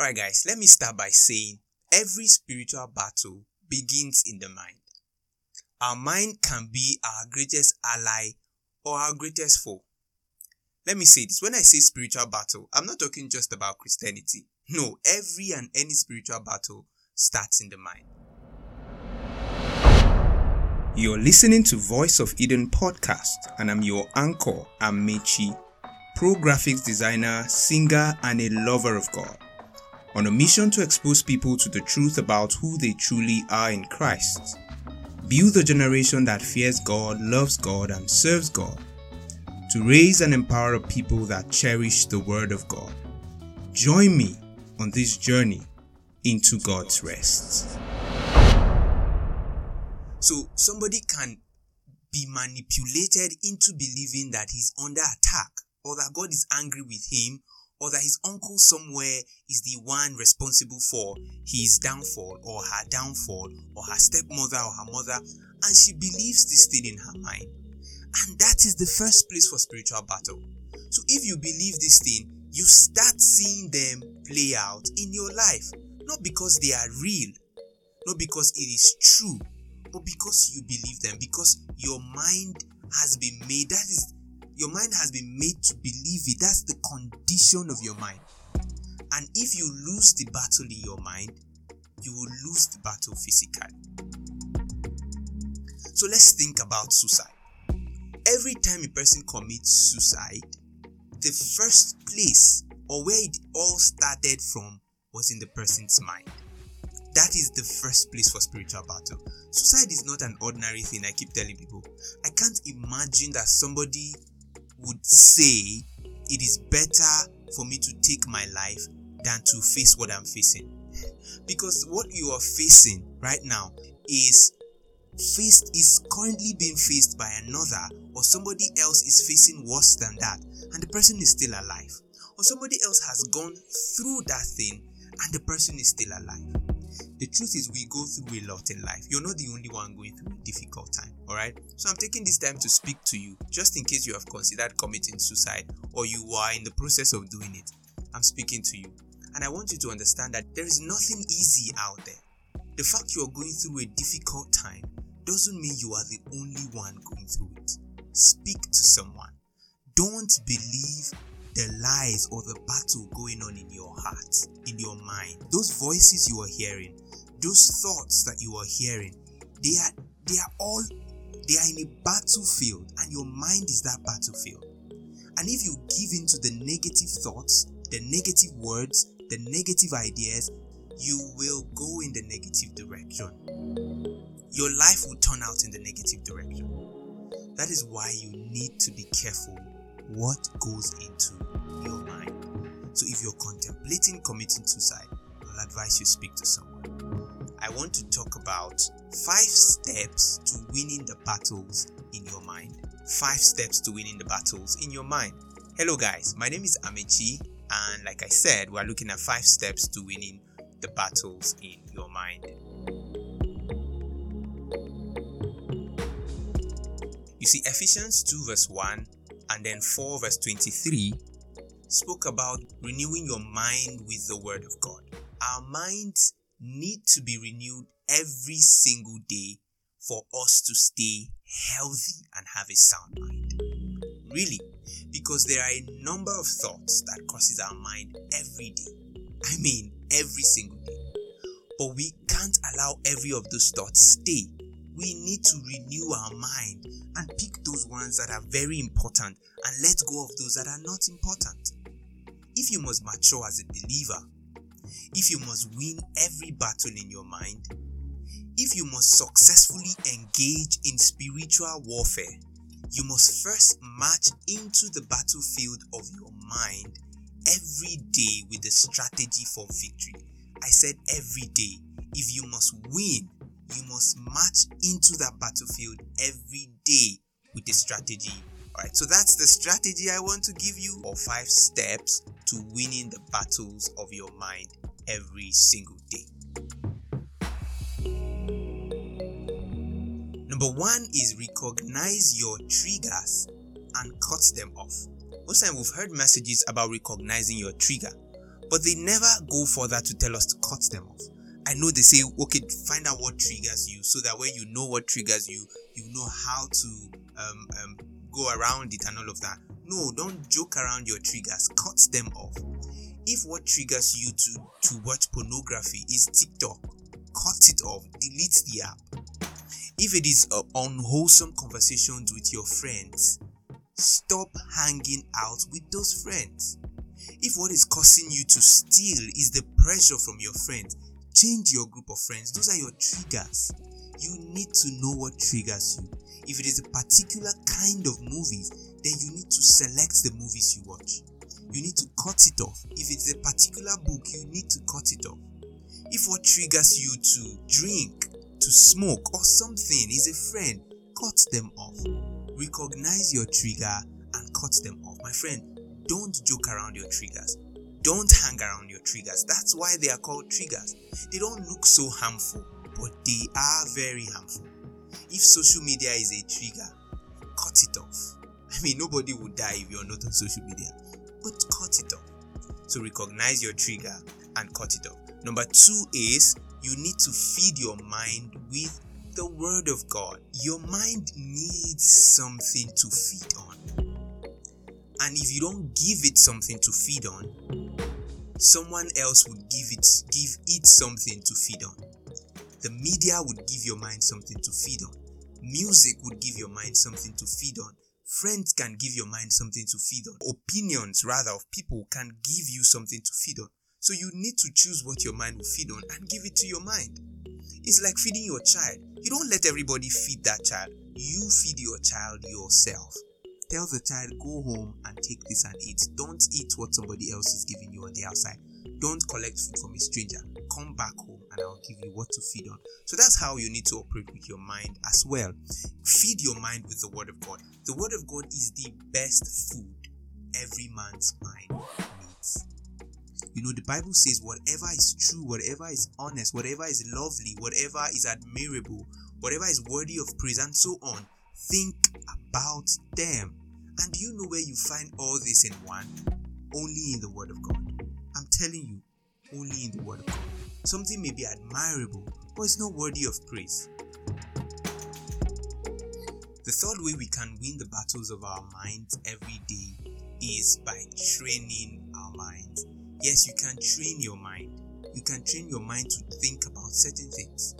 Alright, guys, let me start by saying every spiritual battle begins in the mind. Our mind can be our greatest ally or our greatest foe. Let me say this when I say spiritual battle, I'm not talking just about Christianity. No, every and any spiritual battle starts in the mind. You're listening to Voice of Eden podcast, and I'm your anchor, Amechi, pro graphics designer, singer, and a lover of God. On a mission to expose people to the truth about who they truly are in Christ. Build a generation that fears God, loves God, and serves God. To raise and empower a people that cherish the Word of God. Join me on this journey into God's rest. So, somebody can be manipulated into believing that he's under attack or that God is angry with him or that his uncle somewhere is the one responsible for his downfall or her downfall or her stepmother or her mother and she believes this thing in her mind. And that is the first place for spiritual battle. So if you believe this thing you start seeing them play out in your life. Not because they are real not because it is true but because you believe them because your mind has been made that is your mind has been made to believe it. That's the condition of your mind. And if you lose the battle in your mind, you will lose the battle physically. So let's think about suicide. Every time a person commits suicide, the first place or where it all started from was in the person's mind. That is the first place for spiritual battle. Suicide is not an ordinary thing, I keep telling people. I can't imagine that somebody would say it is better for me to take my life than to face what I'm facing. Because what you are facing right now is faced is currently being faced by another or somebody else is facing worse than that and the person is still alive or somebody else has gone through that thing and the person is still alive the truth is we go through a lot in life. You're not the only one going through a difficult time all right so i'm taking this time to speak to you just in case you have considered committing suicide or you are in the process of doing it. I'm speaking to you. And i want you to understand that there is nothing easy out there. The fact you are going through a difficult time doesn't mean you are the only one going through it. Speak to someone. Don't believe the lies or the battle going on in your heart, in your mind. Those voices you are hearing, those thoughts that you are hearing, they are they are all they are in a battlefield and your mind is that battlefield. And if you give in to the negative thoughts, the negative words, the negative ideas, you will go in the negative direction. Your life will turn out in the negative direction. That is why you need to be careful what goes into your mind. So if you're contemplating committing suicide, I'll advise you speak to someone. I want to talk about five steps to winning the battles in your mind. Five steps to winning the battles in your mind. Hello, guys. My name is Amechi, and like I said, we're looking at five steps to winning the battles in your mind. You see, Ephesians 2, verse 1 and then 4 verse 23 spoke about renewing your mind with the word of God. Our minds need to be renewed every single day for us to stay healthy and have a sound mind. Really, because there are a number of thoughts that crosses our mind every day. I mean, every single day. But we can't allow every of those thoughts stay we need to renew our mind and pick those ones that are very important and let go of those that are not important. If you must mature as a believer, if you must win every battle in your mind, if you must successfully engage in spiritual warfare, you must first march into the battlefield of your mind every day with a strategy for victory. I said every day. If you must win, you must march into that battlefield every day with a strategy. Alright, so that's the strategy I want to give you, or five steps to winning the battles of your mind every single day. Number one is recognize your triggers and cut them off. Most time we've heard messages about recognizing your trigger, but they never go further to tell us to cut them off. I know they say, okay, find out what triggers you so that when you know what triggers you, you know how to um, um, go around it and all of that. No, don't joke around your triggers, cut them off. If what triggers you to, to watch pornography is TikTok, cut it off, delete the app. If it is uh, unwholesome conversations with your friends, stop hanging out with those friends. If what is causing you to steal is the pressure from your friends, change your group of friends. Those are your triggers. You need to know what triggers you. If it is a particular kind of movies, then you need to select the movies you watch. You need to cut it off. If it's a particular book, you need to cut it off. If what triggers you to drink, to smoke, or something is a friend, cut them off. Recognize your trigger and cut them off. My friend, don't joke around your triggers. Don't hang around your triggers. That's why they are called triggers. They don't look so harmful, but they are very harmful. If social media is a trigger, cut it off. I mean, nobody will die if you're not on social media, but cut it off. So recognize your trigger and cut it off. Number two is you need to feed your mind with the Word of God. Your mind needs something to feed on. And if you don't give it something to feed on, someone else would give it give it something to feed on. The media would give your mind something to feed on. Music would give your mind something to feed on. Friends can give your mind something to feed on. Opinions, rather, of people can give you something to feed on. So you need to choose what your mind will feed on and give it to your mind. It's like feeding your child. You don't let everybody feed that child. You feed your child yourself. Tell the child, go home and take this and eat. Don't eat what somebody else is giving you on the outside. Don't collect food from a stranger. Come back home and I'll give you what to feed on. So that's how you need to operate with your mind as well. Feed your mind with the Word of God. The Word of God is the best food every man's mind needs. You know, the Bible says, whatever is true, whatever is honest, whatever is lovely, whatever is admirable, whatever is worthy of praise, and so on, think about them. And do you know where you find all this in one? Only in the Word of God. I'm telling you, only in the Word of God. Something may be admirable, but it's not worthy of praise. The third way we can win the battles of our minds every day is by training our minds. Yes, you can train your mind. You can train your mind to think about certain things.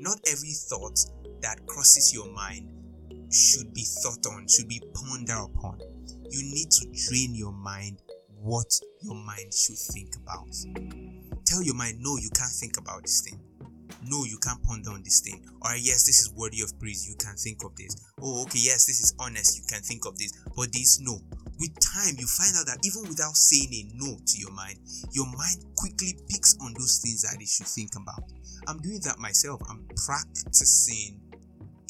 Not every thought that crosses your mind should be thought on, should be pondered upon. You need to train your mind what your mind should think about. Tell your mind, no, you can't think about this thing. No, you can't ponder on this thing. Or yes, this is worthy of praise. You can think of this. Oh, okay, yes, this is honest. You can think of this. But this, no with time you find out that even without saying a no to your mind your mind quickly picks on those things that it should think about i'm doing that myself i'm practicing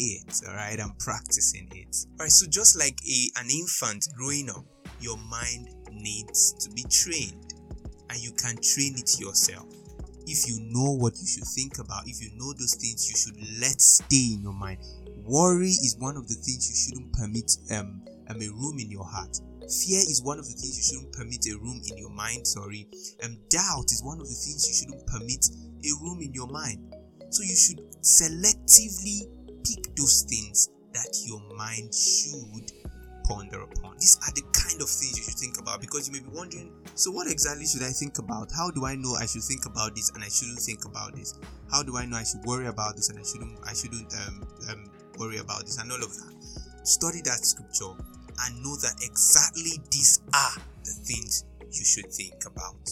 it all right i'm practicing it all right so just like a an infant growing up your mind needs to be trained and you can train it yourself if you know what you should think about if you know those things you should let stay in your mind worry is one of the things you shouldn't permit um, um a room in your heart Fear is one of the things you shouldn't permit a room in your mind, sorry. And doubt is one of the things you shouldn't permit a room in your mind. So you should selectively pick those things that your mind should ponder upon. These are the kind of things you should think about because you may be wondering, so what exactly should I think about? How do I know I should think about this and I shouldn't think about this? How do I know I should worry about this and I shouldn't I shouldn't um, um, worry about this and all of that? Study that scripture and know that exactly these are the things you should think about.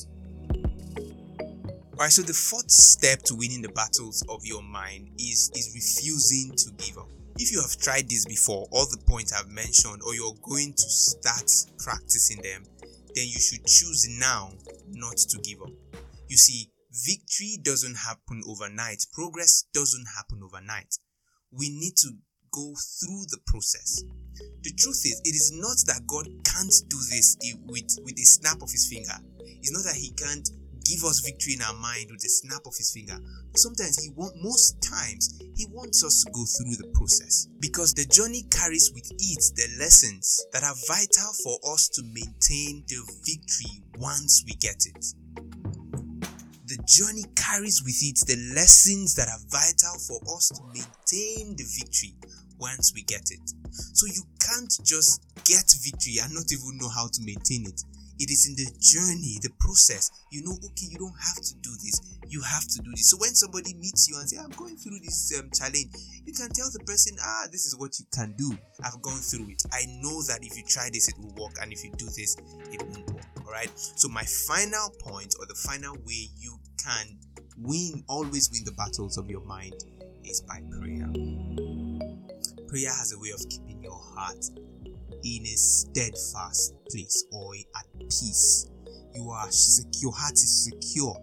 Alright, so the fourth step to winning the battles of your mind is, is refusing to give up. If you have tried this before, all the points I've mentioned, or you're going to start practicing them, then you should choose now not to give up. You see, victory doesn't happen overnight, progress doesn't happen overnight. We need to go through the process. The truth is, it is not that God can't do this with, with a snap of his finger. It's not that he can't give us victory in our mind with a snap of his finger. Sometimes he want most times he wants us to go through the process because the journey carries with it the lessons that are vital for us to maintain the victory once we get it. The journey carries with it the lessons that are vital for us to maintain the victory once we get it. So you can't just get victory and not even know how to maintain it. It is in the journey, the process. You know, okay, you don't have to do this. You have to do this. So when somebody meets you and say, "I'm going through this um, challenge," you can tell the person, "Ah, this is what you can do. I've gone through it. I know that if you try this, it will work, and if you do this, it won't work." All right. So my final point, or the final way you can win, always win the battles of your mind, is by prayer. Prayer has a way of keeping your heart in a steadfast place or at peace. You are secure, your heart is secure,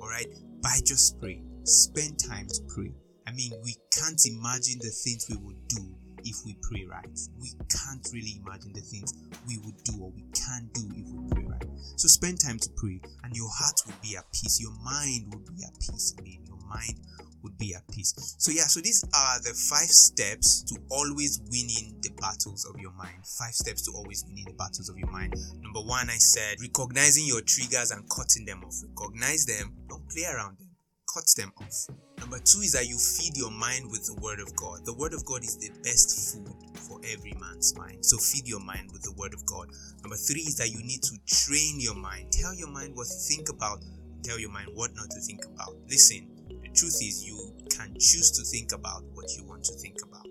all right, by just pray. Spend time to pray. I mean, we can't imagine the things we would do if we pray right. We can't really imagine the things we would do or we can do if we pray right. So spend time to pray, and your heart will be at peace. Your mind will be at peace. I mean, your mind would be at peace. So, yeah, so these are the five steps to always winning the battles of your mind. Five steps to always winning the battles of your mind. Number one, I said recognizing your triggers and cutting them off. Recognize them, don't play around them, cut them off. Number two is that you feed your mind with the Word of God. The Word of God is the best food for every man's mind. So feed your mind with the Word of God. Number three is that you need to train your mind. Tell your mind what to think about, tell your mind what not to think about. Listen, truth is you can choose to think about what you want to think about.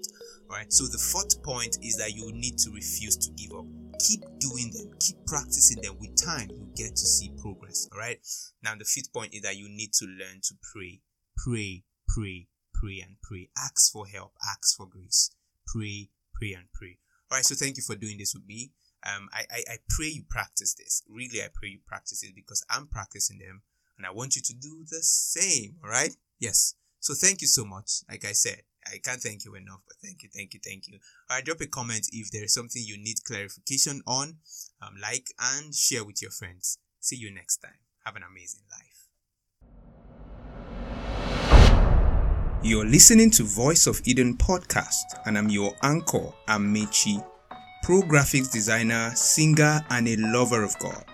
Alright, so the fourth point is that you need to refuse to give up. Keep doing them, keep practicing them. With time, you get to see progress. Alright, now the fifth point is that you need to learn to pray. Pray, pray, pray, and pray. Ask for help, ask for grace. Pray, pray, and pray. Alright, so thank you for doing this with me. Um, I, I, I pray you practice this. Really, I pray you practice it because I'm practicing them and I want you to do the same. All right. Yes. So thank you so much. Like I said, I can't thank you enough, but thank you, thank you, thank you. All right, drop a comment if there is something you need clarification on. Um, like and share with your friends. See you next time. Have an amazing life. You're listening to Voice of Eden podcast, and I'm your anchor, Amechi, pro graphics designer, singer, and a lover of God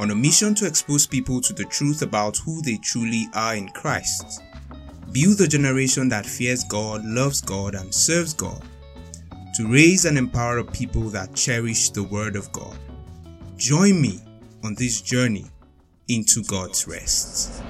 on a mission to expose people to the truth about who they truly are in Christ. Build a generation that fears God, loves God, and serves God. To raise and empower a people that cherish the Word of God. Join me on this journey into God's rest.